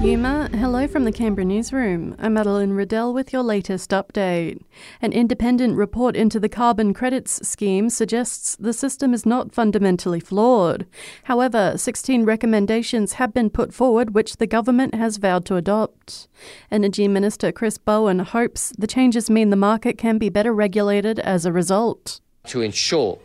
Yuma, hello from the Canberra newsroom. I'm Madeline Riddell with your latest update. An independent report into the carbon credits scheme suggests the system is not fundamentally flawed. However, 16 recommendations have been put forward which the government has vowed to adopt. Energy Minister Chris Bowen hopes the changes mean the market can be better regulated as a result. To ensure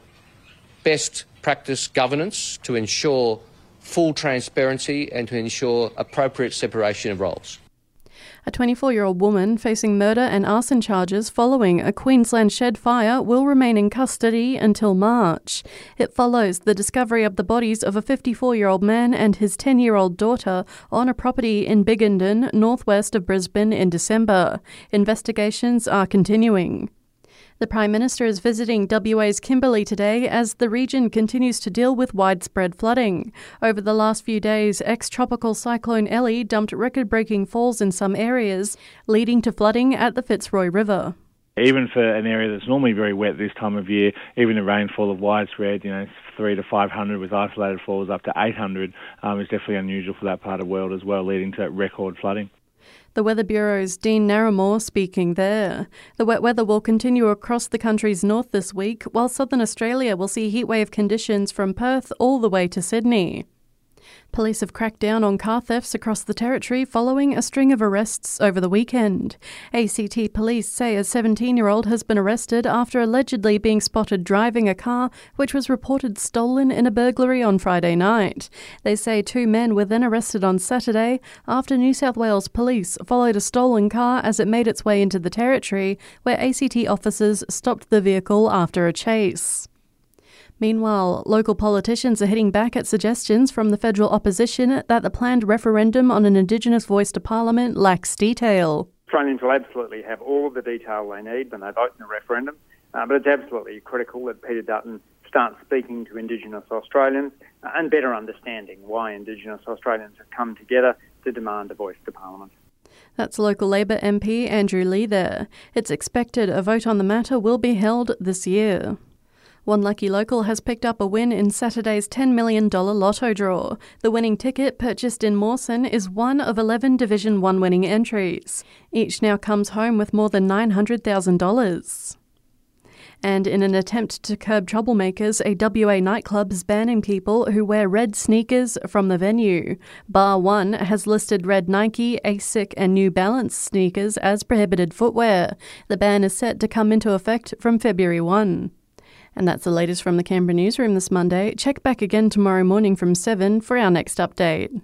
best practice governance, to ensure full transparency and to ensure appropriate separation of roles. A 24 year old woman facing murder and arson charges following a Queensland shed fire will remain in custody until March. It follows the discovery of the bodies of a 54 year old man and his 10 year old daughter on a property in Biggenden, northwest of Brisbane, in December. Investigations are continuing. The Prime Minister is visiting WA's Kimberley today as the region continues to deal with widespread flooding. Over the last few days, ex tropical cyclone Ellie dumped record breaking falls in some areas, leading to flooding at the Fitzroy River. Even for an area that's normally very wet this time of year, even a rainfall of widespread, you know, three to 500 with isolated falls up to 800 um, is definitely unusual for that part of the world as well, leading to record flooding. The Weather Bureau's Dean Narramore speaking there. The wet weather will continue across the country's north this week, while southern Australia will see heatwave conditions from Perth all the way to Sydney. Police have cracked down on car thefts across the territory following a string of arrests over the weekend. ACT police say a 17 year old has been arrested after allegedly being spotted driving a car which was reported stolen in a burglary on Friday night. They say two men were then arrested on Saturday after New South Wales police followed a stolen car as it made its way into the territory, where ACT officers stopped the vehicle after a chase. Meanwhile, local politicians are hitting back at suggestions from the federal opposition that the planned referendum on an Indigenous voice to Parliament lacks detail. Australians will absolutely have all of the detail they need when they vote in the referendum, uh, but it's absolutely critical that Peter Dutton starts speaking to Indigenous Australians and better understanding why Indigenous Australians have come together to demand a voice to Parliament. That's local Labor MP Andrew Leigh there. It's expected a vote on the matter will be held this year. One lucky local has picked up a win in Saturday's $10 million lotto draw. The winning ticket, purchased in Mawson, is one of 11 Division 1 winning entries. Each now comes home with more than $900,000. And in an attempt to curb troublemakers, a WA nightclub is banning people who wear red sneakers from the venue. Bar 1 has listed red Nike, ASICS, and New Balance sneakers as prohibited footwear. The ban is set to come into effect from February 1. And that's the latest from the Canberra newsroom this Monday. Check back again tomorrow morning from 7 for our next update.